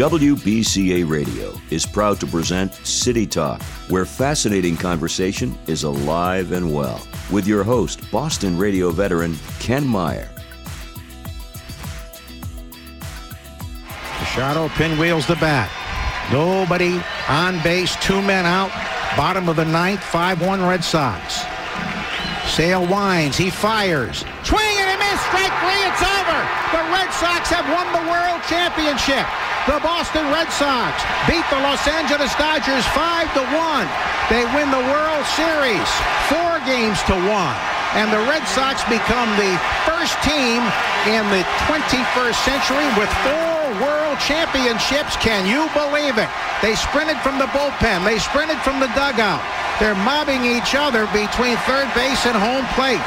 WBCA Radio is proud to present City Talk, where fascinating conversation is alive and well, with your host, Boston radio veteran Ken Meyer. Machado pinwheels the bat. Nobody on base, two men out. Bottom of the ninth, 5-1 Red Sox. Sale winds, he fires. Swing and a miss, strike three, it's over. The Red Sox have won the World Championship. The Boston Red Sox beat the Los Angeles Dodgers 5 to 1. They win the World Series 4 games to 1. And the Red Sox become the first team in the 21st century with four World Championships. Can you believe it? They sprinted from the bullpen. They sprinted from the dugout. They're mobbing each other between third base and home plate.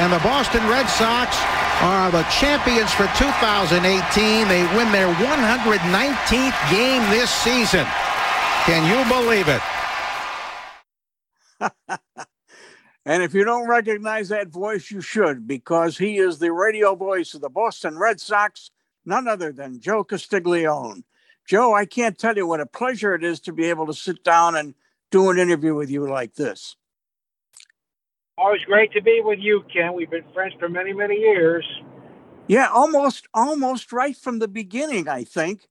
And the Boston Red Sox are the champions for 2018. They win their 119th game this season. Can you believe it? and if you don't recognize that voice, you should, because he is the radio voice of the Boston Red Sox, none other than Joe Castiglione. Joe, I can't tell you what a pleasure it is to be able to sit down and do an interview with you like this. Always great to be with you, Ken. We've been friends for many, many years. Yeah, almost, almost right from the beginning. I think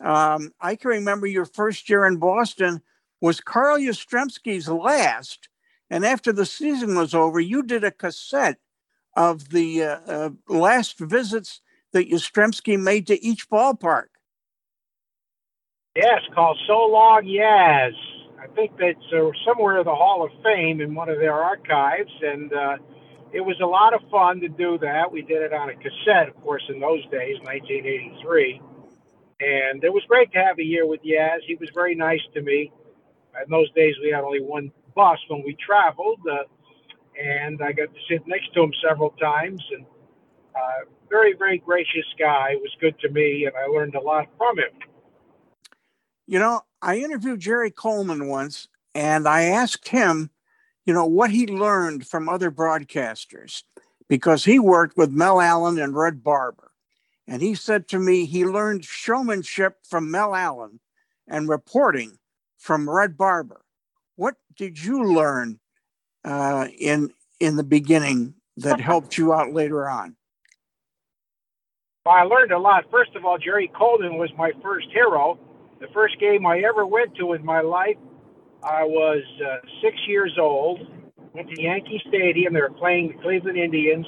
um, I can remember your first year in Boston was Carl Yastrzemski's last, and after the season was over, you did a cassette of the uh, uh, last visits that Yastrzemski made to each ballpark. Yes, called So Long Yaz. Think that's uh, somewhere in the Hall of Fame in one of their archives, and uh, it was a lot of fun to do that. We did it on a cassette, of course, in those days, 1983, and it was great to have a year with Yaz. He was very nice to me. In those days, we had only one bus when we traveled, uh, and I got to sit next to him several times, and uh, very, very gracious guy. It was good to me, and I learned a lot from him. You know, I interviewed Jerry Coleman once and I asked him, you know, what he learned from other broadcasters because he worked with Mel Allen and Red Barber. And he said to me he learned showmanship from Mel Allen and reporting from Red Barber. What did you learn uh, in in the beginning that helped you out later on? Well, I learned a lot. First of all, Jerry Coleman was my first hero the first game I ever went to in my life, I was uh, six years old. Went to Yankee Stadium. They were playing the Cleveland Indians,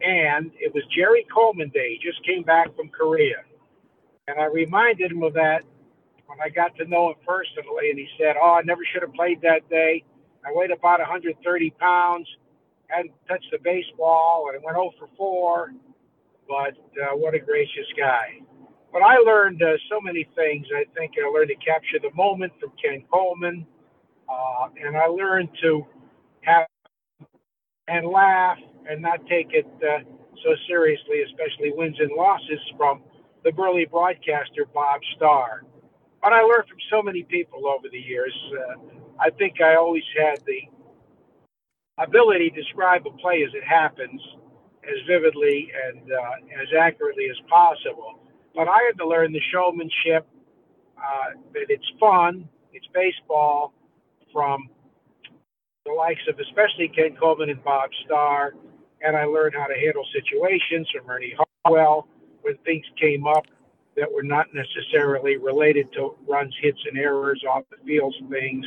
and it was Jerry Coleman Day. He just came back from Korea, and I reminded him of that when I got to know him personally. And he said, "Oh, I never should have played that day. I weighed about 130 pounds, hadn't touched the baseball, and I went 0 for 4. But uh, what a gracious guy." But I learned uh, so many things. I think I learned to capture the moment from Ken Coleman, uh, and I learned to have and laugh and not take it uh, so seriously, especially wins and losses from the burly broadcaster Bob Starr. But I learned from so many people over the years. Uh, I think I always had the ability to describe a play as it happens as vividly and uh, as accurately as possible. But I had to learn the showmanship, uh, that it's fun, it's baseball from the likes of especially Ken Coleman and Bob Starr. And I learned how to handle situations from Ernie Harwell when things came up that were not necessarily related to runs, hits, and errors off the field things.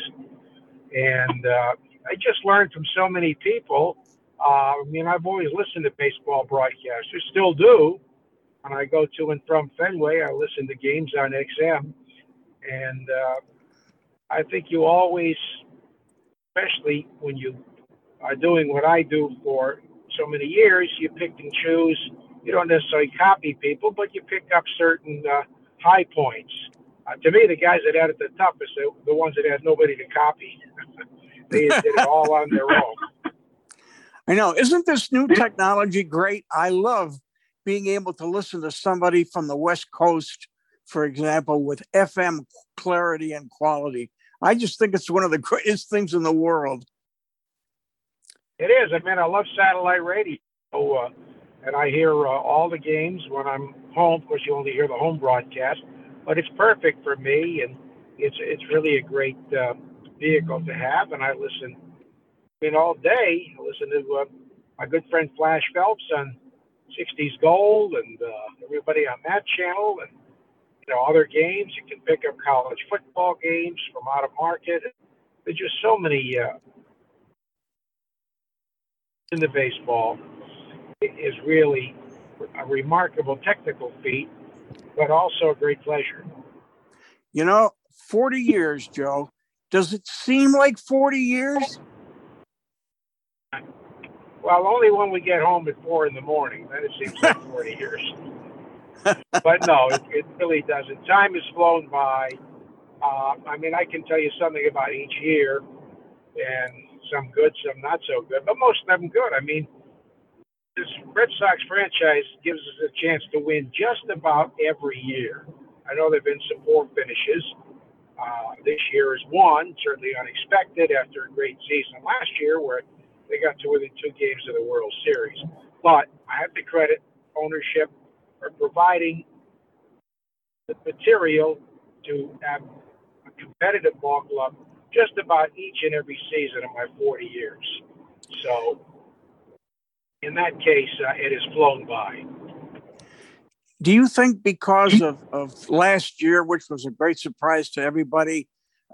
And uh, I just learned from so many people. Uh, I mean, I've always listened to baseball broadcasters, still do when I go to and from Fenway, I listen to games on XM, and uh, I think you always, especially when you are doing what I do for so many years, you pick and choose. You don't necessarily copy people, but you pick up certain uh, high points. Uh, to me, the guys that had it the toughest, the, the ones that had nobody to copy. they did it all on their own. I know. Isn't this new technology great? I love being able to listen to somebody from the West Coast, for example, with FM clarity and quality. I just think it's one of the greatest things in the world. It is. I mean, I love satellite radio, uh, and I hear uh, all the games when I'm home. Of course, you only hear the home broadcast. but it's perfect for me, and it's it's really a great uh, vehicle to have. And I listen, I mean, all day. I listen to uh, my good friend Flash Phelps on 60s Gold, and uh, everybody on that channel, and you know other games. You can pick up college football games from out of market. There's just so many uh, in the baseball. It is really a remarkable technical feat, but also a great pleasure. You know, 40 years, Joe. Does it seem like 40 years? Well, only when we get home at four in the morning. Then it seems like 40 years. but no, it, it, really doesn't. Time has flown by. Uh, I mean, I can tell you something about each year, and some good, some not so good, but most of them good. I mean, this Red Sox franchise gives us a chance to win just about every year. I know there have been some poor finishes. Uh, this year is one, certainly unexpected after a great season last year where they got to within two games of the World Series. But I have to credit ownership for providing the material to have a competitive ball club just about each and every season of my 40 years. So in that case, uh, it has flown by. Do you think because of, of last year, which was a great surprise to everybody,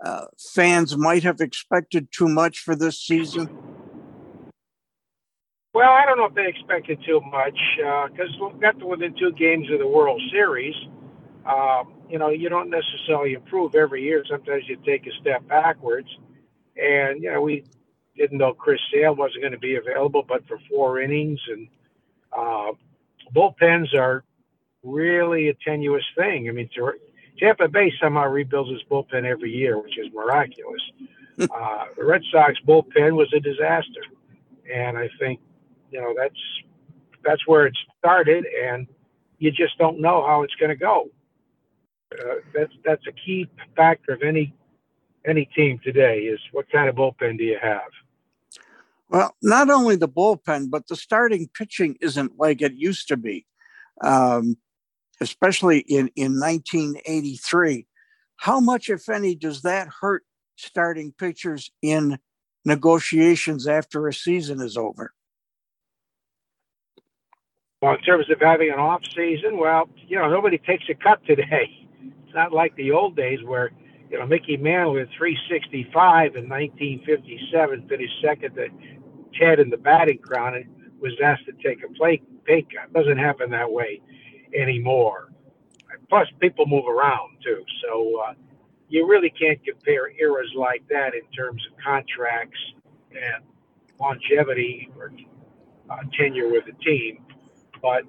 uh, fans might have expected too much for this season? Well, I don't know if they expected too much because uh, we got to within two games of the World Series. Um, you know, you don't necessarily improve every year. Sometimes you take a step backwards. And, you know, we didn't know Chris Sale wasn't going to be available, but for four innings. And uh, bullpens are really a tenuous thing. I mean, Tampa Bay somehow rebuilds its bullpen every year, which is miraculous. uh, the Red Sox bullpen was a disaster. And I think, you know, that's that's where it started, and you just don't know how it's going to go. Uh, that's that's a key factor of any any team today is what kind of bullpen do you have? Well, not only the bullpen, but the starting pitching isn't like it used to be, um, especially in, in 1983. How much, if any, does that hurt starting pitchers in negotiations after a season is over? Well, in terms of having an off season, well, you know, nobody takes a cut today. It's not like the old days where you know, Mickey Mantle with 365 in 1957 finished second to Ted in the batting crown and was asked to take a play, pay cut. It doesn't happen that way anymore. Plus, people move around too. So uh, you really can't compare eras like that in terms of contracts and longevity or uh, tenure with the team. But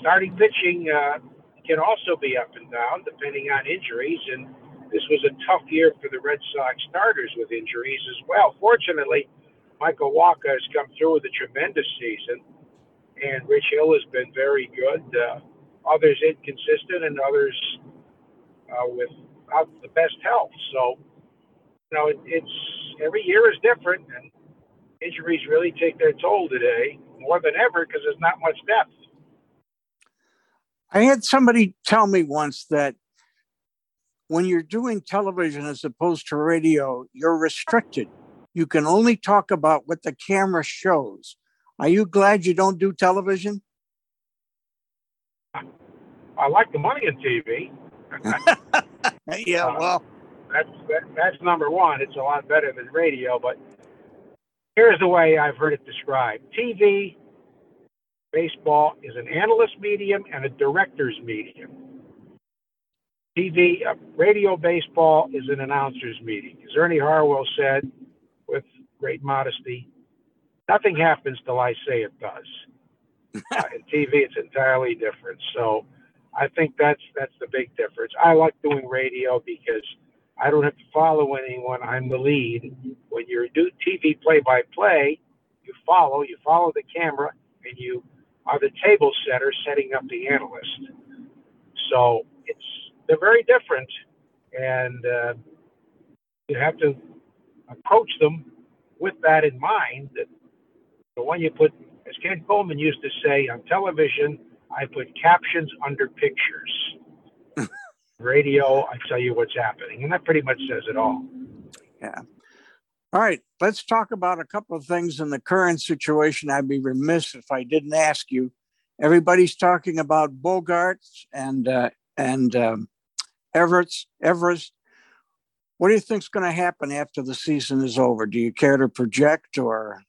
starting pitching uh, can also be up and down depending on injuries. And this was a tough year for the Red Sox starters with injuries as well. Fortunately, Michael Wacha has come through with a tremendous season, and Rich Hill has been very good. Uh, others inconsistent, and others uh, without the best health. So, you know, it, it's every year is different, and injuries really take their toll today more than ever because there's not much depth. I had somebody tell me once that when you're doing television as opposed to radio, you're restricted. You can only talk about what the camera shows. Are you glad you don't do television? I like the money in TV. yeah, uh, well, that's that, that's number one. It's a lot better than radio, but here's the way I've heard it described: TV, baseball is an analyst medium and a director's medium. TV, uh, radio baseball is an announcer's meeting. As Ernie Harwell said, with great modesty, nothing happens till I say it does. uh, in TV, it's entirely different. So I think that's that's the big difference. I like doing radio because I don't have to follow anyone. I'm the lead. When you're do TV play-by-play, you follow, you follow the camera, and you are the table setter setting up the analyst. So it's they're very different, and uh, you have to approach them with that in mind. That the one you put, as Ken Coleman used to say on television, I put captions under pictures. Radio, I tell you what's happening. And that pretty much says it all. Yeah. All right, let's talk about a couple of things in the current situation. I'd be remiss if I didn't ask you. Everybody's talking about Bogaerts and uh, and um, Everett's Everest. What do you think's going to happen after the season is over? Do you care to project or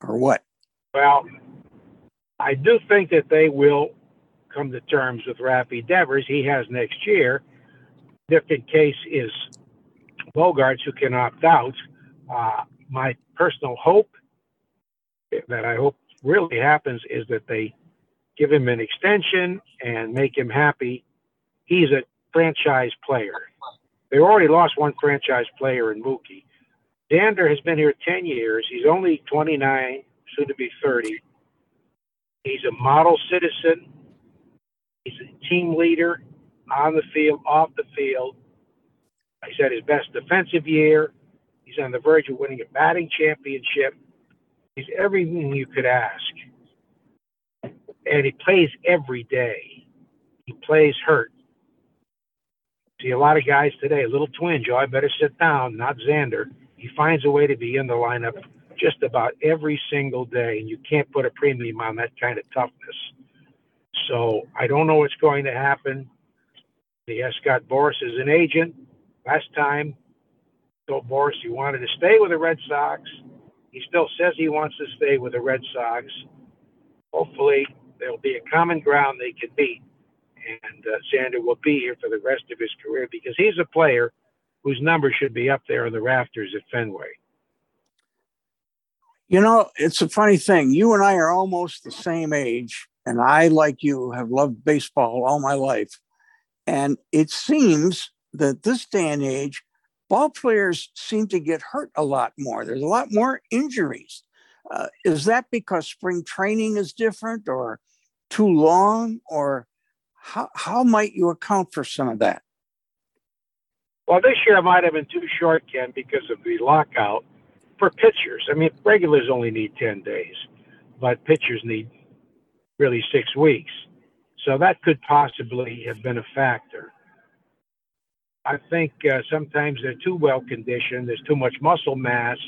or what? Well, I do think that they will come to terms with Rafi Devers. He has next year. Different case is Bogaerts, who can opt out. Uh, my personal hope that I hope really happens is that they give him an extension and make him happy. He's a franchise player. They already lost one franchise player in Mookie. Xander has been here 10 years. He's only 29, soon to be 30. He's a model citizen. He's a team leader on the field, off the field. He's had his best defensive year. He's on the verge of winning a batting championship. He's everything you could ask. And he plays every day. He plays hurt. See a lot of guys today, a little twinge. Oh, I better sit down, not Xander. He finds a way to be in the lineup just about every single day, and you can't put a premium on that kind of toughness. So I don't know what's going to happen. He has Scott Boras as an agent. Last time, told Boras he wanted to stay with the Red Sox. He still says he wants to stay with the Red Sox. Hopefully, there'll be a common ground they can meet, and uh, Xander will be here for the rest of his career because he's a player whose number should be up there in the rafters at Fenway. You know, it's a funny thing. You and I are almost the same age, and I, like you, have loved baseball all my life. And it seems that this day and age, ball players seem to get hurt a lot more. There's a lot more injuries. Uh, is that because spring training is different or too long, or how, how might you account for some of that? Well, this year might have been too short, Ken, because of the lockout for pitchers. I mean, regulars only need 10 days, but pitchers need really six weeks. So that could possibly have been a factor. I think uh, sometimes they're too well conditioned, there's too much muscle mass,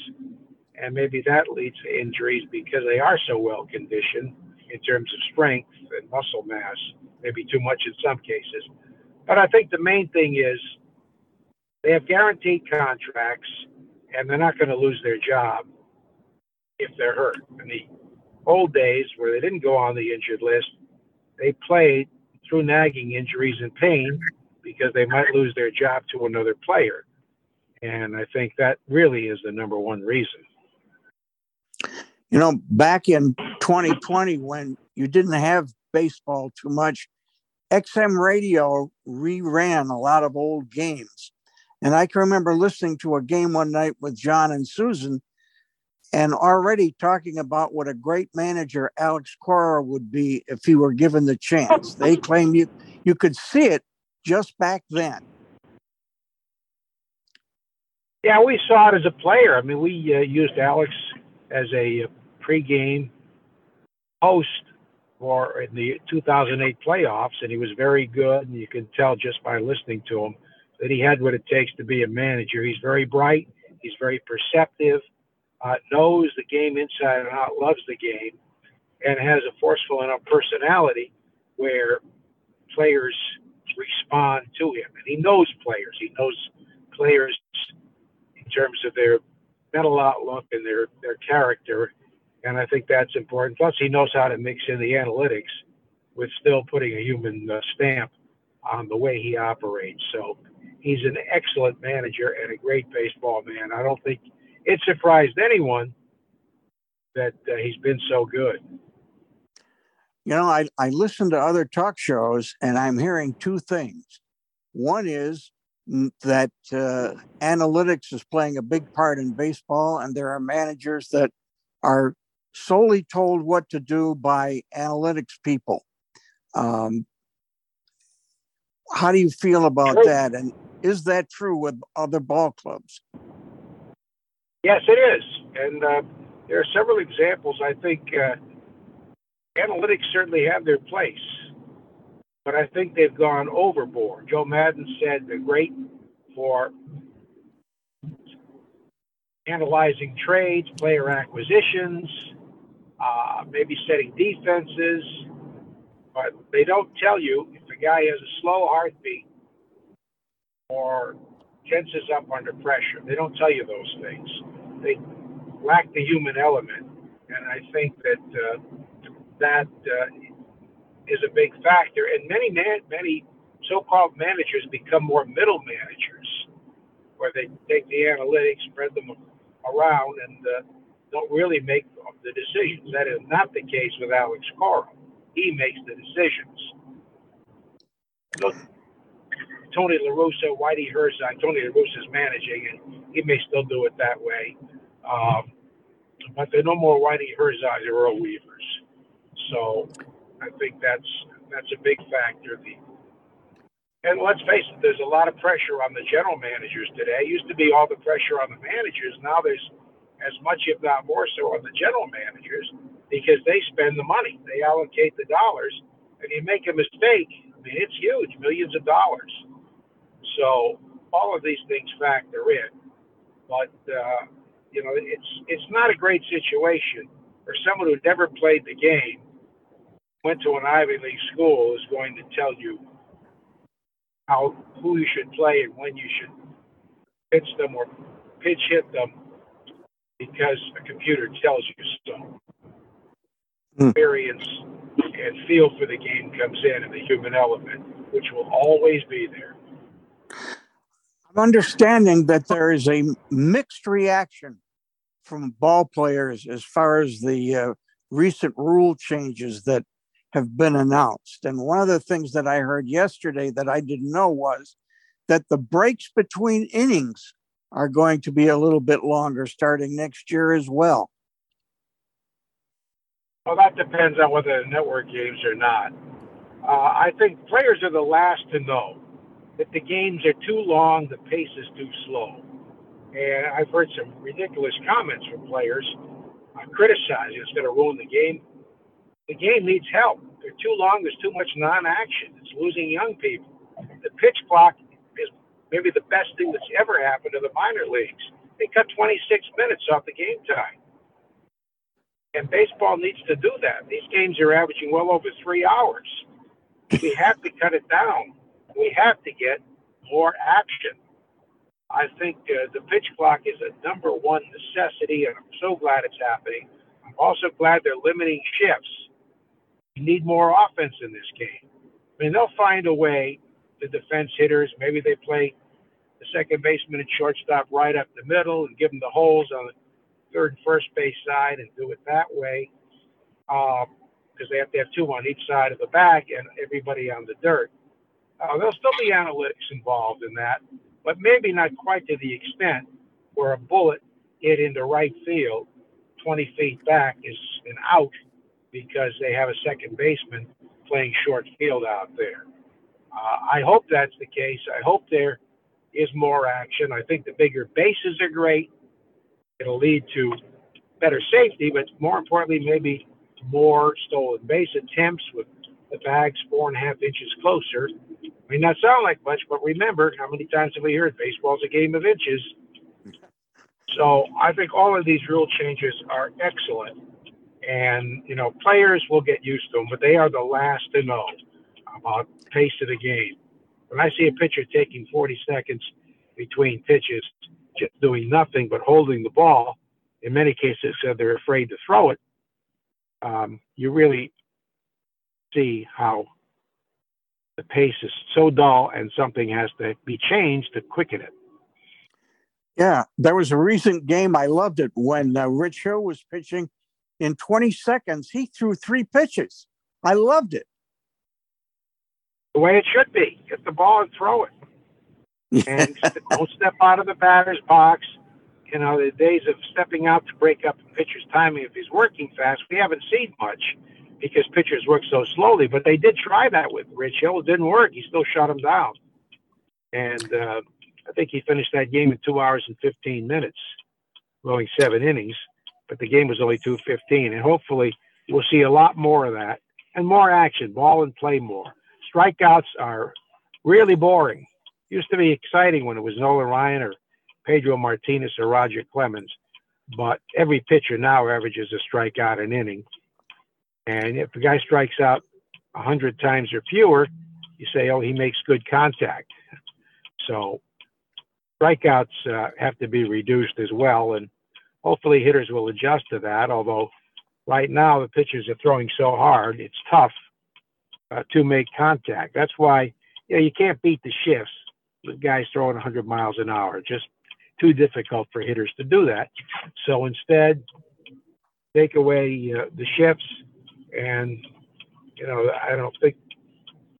and maybe that leads to injuries because they are so well conditioned in terms of strength and muscle mass, maybe too much in some cases. But I think the main thing is they have guaranteed contracts and they're not going to lose their job if they're hurt. In the old days, where they didn't go on the injured list, they played through nagging injuries and pain because they might lose their job to another player. And I think that really is the number one reason. You know, back in 2020, when you didn't have baseball too much, XM radio reran a lot of old games. And I can remember listening to a game one night with John and Susan and already talking about what a great manager Alex Cora would be if he were given the chance. They claim you you could see it just back then. Yeah, we saw it as a player. I mean, we uh, used Alex as a pregame host for in the 2008 playoffs, and he was very good. And you can tell just by listening to him that he had what it takes to be a manager. He's very bright, he's very perceptive, uh, knows the game inside and out, loves the game, and has a forceful enough personality where players respond to him. And he knows players. He knows players in terms of their mental outlook and their, their character. And I think that's important. Plus, he knows how to mix in the analytics with still putting a human uh, stamp on the way he operates. So He's an excellent manager and a great baseball man. I don't think it surprised anyone that uh, he's been so good. You know, I, I listen to other talk shows and I'm hearing two things. One is that uh, analytics is playing a big part in baseball, and there are managers that are solely told what to do by analytics people. Um, how do you feel about that? And is that true with other ball clubs? Yes, it is. And uh, there are several examples. I think uh, analytics certainly have their place. but I think they've gone overboard. Joe Maddon said they're great for analyzing trades, player acquisitions, uh, maybe setting defenses, but they don't tell you if a guy has a slow heartbeat or tenses up under pressure. They don't tell you those things. They lack the human element, and I think that uh, that uh, is a big factor. And many man, many so-called managers become more middle managers, where they take the analytics, spread them around, and uh, don't really make the decisions. That is not the case with Alex Cora. He makes the decisions. Tony La Russa, Whitey Herzog, Tony La is managing, and he may still do it that way. Um, but there are no more Whitey Herzogs or Earl Weavers. So I think that's that's a big factor. The and let's face it, there's a lot of pressure on the general managers today. It used to be all the pressure on the managers. Now there's as much, if not more so, on the general managers because they spend the money. They allocate the dollars. And you make a mistake, mean, it's huge, millions of dollars. So all of these things factor in. But, uh, you know, it's, it's not a great situation for someone who never played the game, went to an Ivy League school, is going to tell you how who you should play and when you should pitch them or pitch hit them because a computer tells you so. Mm. Experience and feel for the game comes in, and the human element, which will always be there. I'm understanding that there is a mixed reaction from ball players as far as the uh, recent rule changes that have been announced. And one of the things that I heard yesterday that I didn't know was that the breaks between innings are going to be a little bit longer starting next year as well. Well, that depends on whether the network games or not. Uh, I think players are the last to know that the games are too long, the pace is too slow. And I've heard some ridiculous comments from players uh, criticizing it's going to ruin the game. The game needs help. They're too long. There's too much non-action. It's losing young people. The pitch clock is maybe the best thing that's ever happened to the minor leagues. They cut 26 minutes off the game time. And baseball needs to do that. These games are averaging well over three hours. We have to cut it down. We have to get more action. I think uh, the pitch clock is a number one necessity, and I'm so glad it's happening. I'm also glad they're limiting shifts. We need more offense in this game. I mean, they'll find a way. The defense hitters, maybe they play the second baseman and shortstop right up the middle and give them the holes on the third and first base side and do it that way. Because um, they have to have two on each side of the bag and everybody on the dirt. Uh, there'll still be analytics involved in that, but maybe not quite to the extent where a bullet hit into right field 20 feet back is an out because they have a second baseman playing short field out there. Uh, I hope that's the case. I hope there is more action. I think the bigger bases are great. It'll lead to better safety, but more importantly, maybe more stolen base attempts with the bags four and a half inches closer. May not sound like much, but remember how many times have we heard baseball's a game of inches? So I think all of these rule changes are excellent. And, you know, players will get used to them, but they are the last to know about pace of the game. When I see a pitcher taking 40 seconds between pitches, doing nothing but holding the ball, in many cases said they're afraid to throw it, um, you really see how the pace is so dull and something has to be changed to quicken it. Yeah, there was a recent game. I loved it when uh, Rich Hill was pitching. In 20 seconds, he threw three pitches. I loved it. The way it should be get the ball and throw it. And don't step out of the batter's box. You know, the days of stepping out to break up the pitcher's timing if he's working fast, we haven't seen much because pitchers work so slowly. But they did try that with Rich Hill. It didn't work. He still shut him down. And uh, I think he finished that game in two hours and 15 minutes, going seven innings. But the game was only 215. And hopefully we'll see a lot more of that and more action, ball and play more. strikeouts are really boring. Used to be exciting when it was Nolan Ryan or Pedro Martinez or Roger Clemens, but every pitcher now averages a strikeout an inning. And if a guy strikes out 100 times or fewer, you say, oh, he makes good contact. So strikeouts uh, have to be reduced as well. And hopefully hitters will adjust to that. Although right now the pitchers are throwing so hard, it's tough uh, to make contact. That's why you, know, you can't beat the shifts guys throwing 100 miles an hour. Just too difficult for hitters to do that. So instead, take away uh, the shifts, and you know I don't think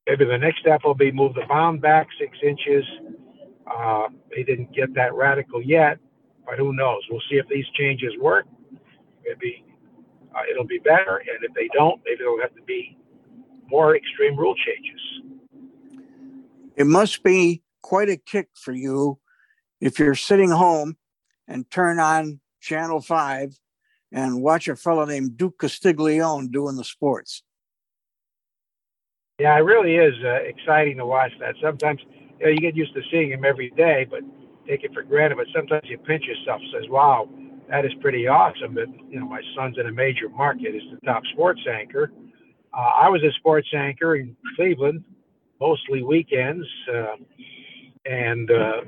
maybe the next step will be move the mound back six inches. Uh, they didn't get that radical yet, but who knows? We'll see if these changes work. Maybe uh, it'll be better, and if they don't, maybe there'll have to be more extreme rule changes. It must be quite a kick for you if you're sitting home and turn on Channel 5 and watch a fellow named Duke Castiglione doing the sports. Yeah, it really is uh, exciting to watch that. Sometimes you, know, you get used to seeing him every day, but take it for granted. But sometimes you pinch yourself, and says, "Wow, that is pretty awesome." But you know, my son's in a major market; is the top sports anchor. Uh, I was a sports anchor in Cleveland, mostly weekends, uh, and uh,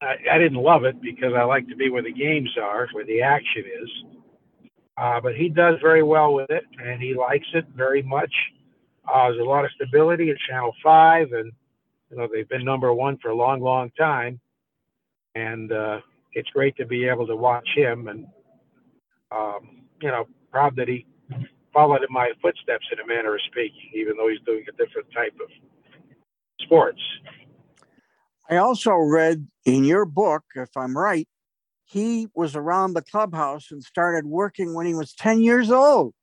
I, I didn't love it because I like to be where the games are, where the action is. Uh, but he does very well with it, and he likes it very much. Uh, there's a lot of stability at Channel Five, and you know they've been number one for a long, long time, and uh, it's great to be able to watch him. And um, you know, proud that he followed in my footsteps in a manner of speaking, even though he's doing a different type of sports. I also read in your book, if I'm right, he was around the clubhouse and started working when he was 10 years old.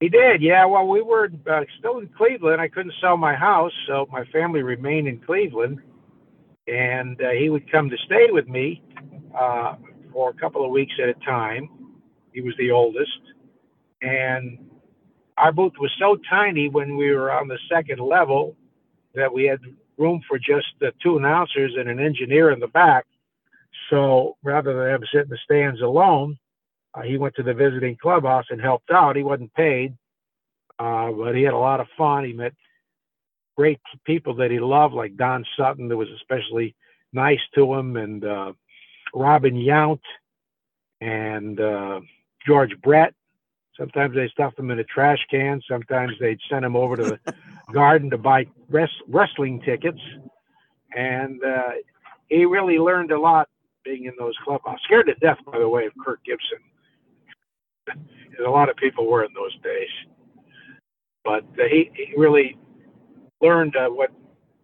He did, yeah. Well, we were uh, still in Cleveland. I couldn't sell my house, so my family remained in Cleveland. And uh, he would come to stay with me uh, for a couple of weeks at a time. He was the oldest. And our booth was so tiny when we were on the second level that we had room for just the two announcers and an engineer in the back. So rather than to sit in the stands alone, uh, he went to the visiting clubhouse and helped out. He wasn't paid, uh, but he had a lot of fun. He met great people that he loved, like Don Sutton, that was especially nice to him, and uh, Robin Yount and uh, George Brett. Sometimes they stuffed him in a trash can. Sometimes they'd send him over to the garden to buy res- wrestling tickets. And uh, he really learned a lot being in those clubhouses. Scared to death, by the way, of Kirk Gibson. A lot of people were in those days. But uh, he, he really learned uh, what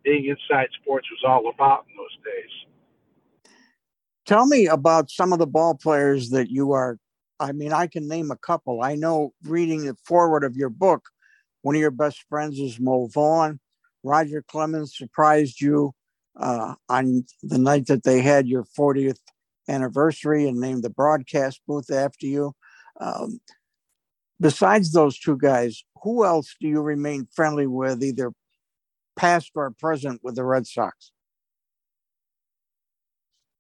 being inside sports was all about in those days. Tell me about some of the ball players that you are I mean, I can name a couple. I know reading the forward of your book, one of your best friends is Mo Vaughn. Roger Clemens surprised you uh, on the night that they had your 40th anniversary and named the broadcast booth after you. Um, besides those two guys, who else do you remain friendly with, either past or present with the Red Sox?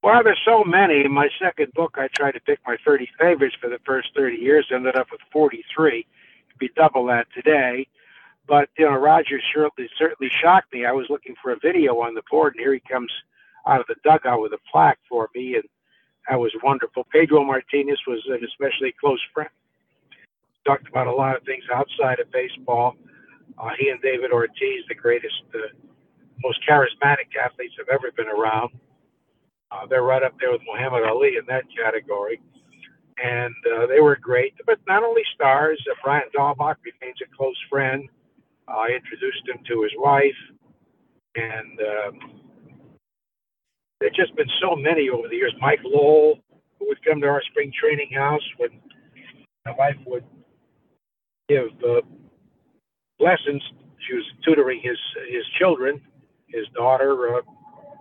Well, there's so many. In my second book, I tried to pick my 30 favorites for the first 30 years. Ended up with 43. Be double that today. But you know, Roger certainly certainly shocked me. I was looking for a video on the board, and here he comes out of the dugout with a plaque for me, and that was wonderful. Pedro Martinez was an especially close friend. Talked about a lot of things outside of baseball. Uh, he and David Ortiz, the greatest, uh, most charismatic athletes have ever been around. Uh, they're right up there with Muhammad Ali in that category. And uh, they were great. But not only stars, uh, Brian Daubach remains a close friend. Uh, I introduced him to his wife. And um, there's just been so many over the years. Mike Lowell, who would come to our spring training house when my wife would give uh, lessons. She was tutoring his his children. His daughter uh,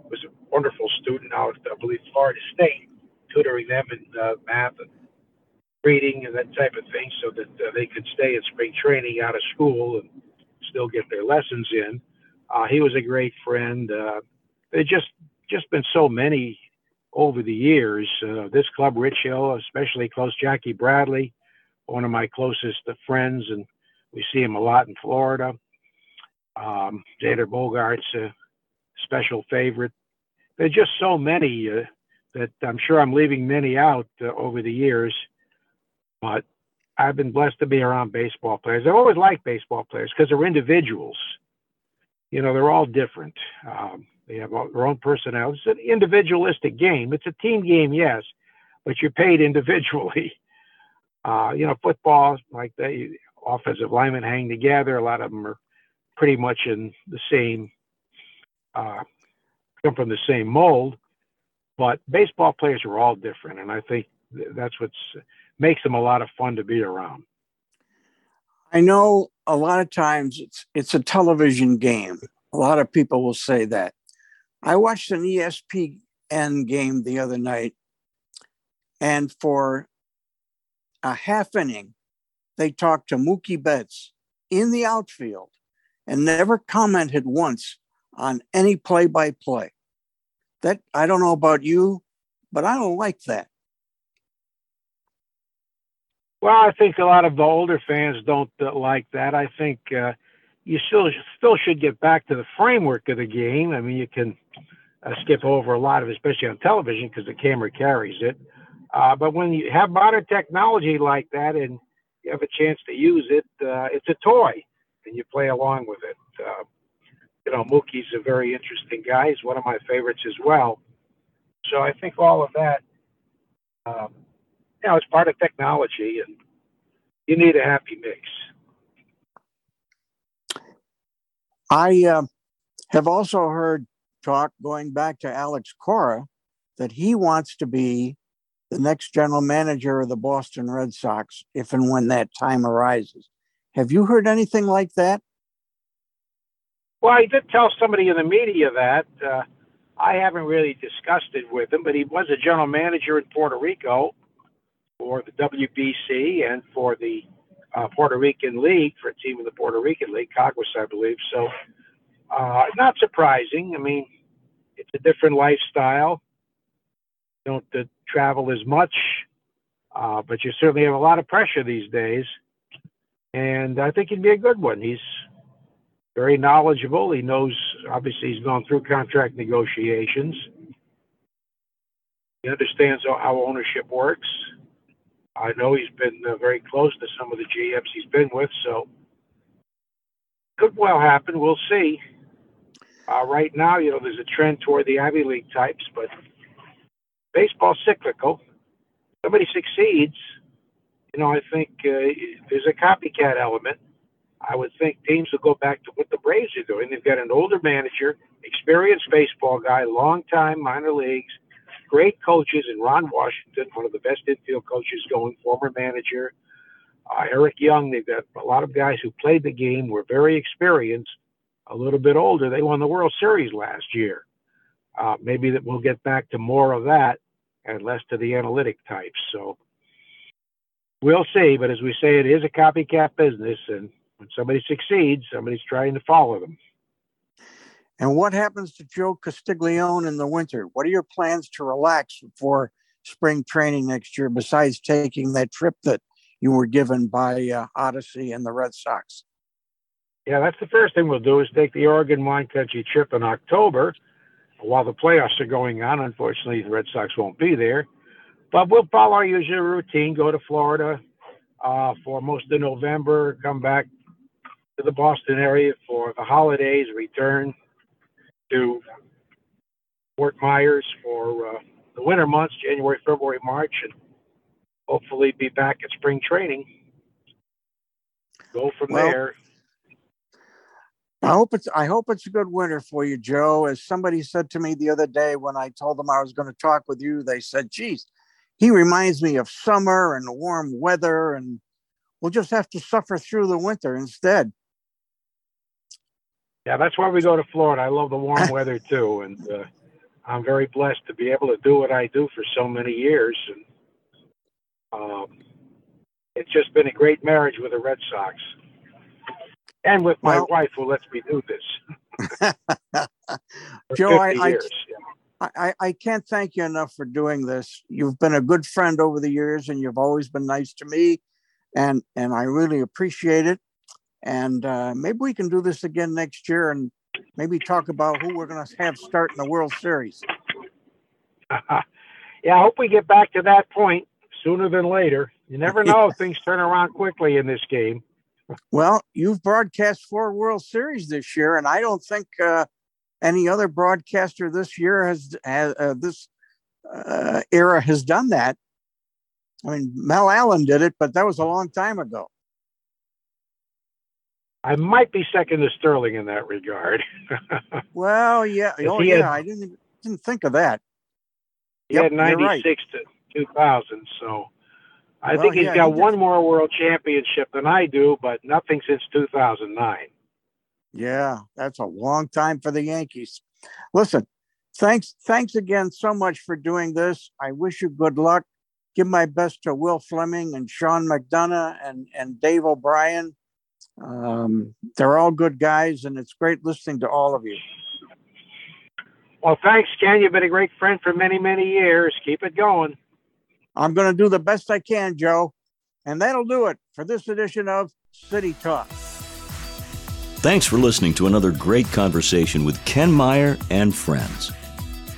was a wonderful student out I believe, Florida State, tutoring them in uh, math and and that type of thing so that uh, they could stay in spring training out of school and still get their lessons in. Uh, he was a great friend. Uh, there just just been so many over the years. Uh, this club, Rich Hill, especially close Jackie Bradley, one of my closest friends, and we see him a lot in Florida. Um, Xander Bogaerts, a special favorite. There's just so many uh, that I'm sure I'm leaving many out uh, over the years, but I've been blessed to be around baseball players. I've always like baseball players because they're individuals. You know, they're all different. Um, they have all, their own personalities. It's an individualistic game. It's a team game, yes, but you're paid individually. Uh, you know, football, like the offensive linemen hang together. A lot of them are pretty much in the same, uh, come from the same mold. But baseball players are all different, and I think that's what makes them a lot of fun to be around. I know a lot of times it's it's a television game. A lot of people will say that. I watched an ESPN game the other night, and for a half inning, they talked to Mookie Betts in the outfield and never commented once on any play by play. That I don't know about you, but I don't like that. Well, I think a lot of the older fans don't uh, like that. I think uh, you still still should get back to the framework of the game. I mean, you can uh, skip over a lot of, it, especially on television, because the camera carries it. Uh, but when you have modern technology like that and you have a chance to use it, uh, it's a toy, and you play along with it. Uh, you know, Mookie's a very interesting guy. He's one of my favorites as well. So I think all of that, um, you know, it's part of technology, and you need a happy mix. I uh, have also heard talk going back to Alex Cora that he wants to be the next general manager of the Boston Red Sox if and when that time arises. Have you heard anything like that? Well, I did tell somebody in the media that. Uh, I haven't really discussed it with him, but he was a general manager in Puerto Rico for the WBC and for the uh, Puerto Rican League, for a team in the Puerto Rican League, Caguas, I believe. So, uh, not surprising. I mean, it's a different lifestyle. You don't uh, travel as much, uh, but you certainly have a lot of pressure these days. And I think he'd be a good one. He's very knowledgeable. He knows, obviously, he's gone through contract negotiations. He understands how ownership works. I know he's been uh, very close to some of the GMs he's been with, so could well happen. We'll see. Uh, right now, you know, there's a trend toward the Ivy League types, but baseball's cyclical. Somebody succeeds, you know, I think uh, there's a copycat element. I would think teams will go back to what the Braves are doing. They've got an older manager, experienced baseball guy, long time minor leagues, great coaches in Ron Washington, one of the best infield coaches going, former manager. Uh, Eric Young, they've got a lot of guys who played the game, were very experienced, a little bit older. They won the World Series last year. Uh, maybe that we'll get back to more of that and less to the analytic types. So we'll see. But as we say, it is a copycat business, and when somebody succeeds, somebody's trying to follow them. And what happens to Joe Castiglione in the winter? What are your plans to relax before spring training next year, besides taking that trip that you were given by uh, Odyssey and the Red Sox? Yeah, that's the first thing we'll do is take the Oregon wine country trip in October while the playoffs are going on. Unfortunately, the Red Sox won't be there. But we'll follow our usual routine, go to Florida uh, for most of November, come back to the Boston area for the holidays, return to Fort Myers for uh, the winter months, January, February, March, and hopefully be back at spring training. Go from well, there. I hope it's I hope it's a good winter for you, Joe. As somebody said to me the other day when I told them I was going to talk with you, they said, "Geez, he reminds me of summer and warm weather, and we'll just have to suffer through the winter instead." Yeah, that's why we go to Florida. I love the warm weather too, and uh, I'm very blessed to be able to do what I do for so many years. And um, it's just been a great marriage with the Red Sox. and with my well, wife who lets me do this. Joe, I, I, I, I can't thank you enough for doing this. You've been a good friend over the years, and you've always been nice to me, and and I really appreciate it. And uh, maybe we can do this again next year, and maybe talk about who we're going to have start in the World Series. yeah, I hope we get back to that point sooner than later. You never know; things turn around quickly in this game. Well, you've broadcast four World Series this year, and I don't think uh, any other broadcaster this year has, has uh, this uh, era has done that. I mean, Mel Allen did it, but that was a long time ago. I might be second to Sterling in that regard. well, yeah, oh yeah, had, I didn't didn't think of that. He yep, had ninety six right. to two thousand, so I well, think he's yeah, got he one more world championship than I do, but nothing since two thousand nine. Yeah, that's a long time for the Yankees. Listen, thanks thanks again so much for doing this. I wish you good luck. Give my best to Will Flemming and Sean McDonough and, and Dave O'Brien. Um, they're all good guys, and it's great listening to all of you. Well, thanks, Ken. You've been a great friend for many, many years. Keep it going. I'm going to do the best I can, Joe. And that'll do it for this edition of City Talk. Thanks for listening to another great conversation with Ken Meyer and friends.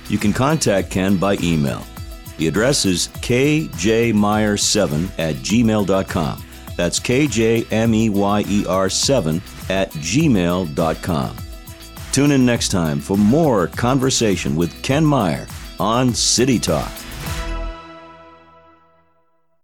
You can contact Ken by email. The address is kjmeyer7 at gmail.com. That's kjmeyer7 at gmail.com. Tune in next time for more conversation with Ken Meyer on City Talk.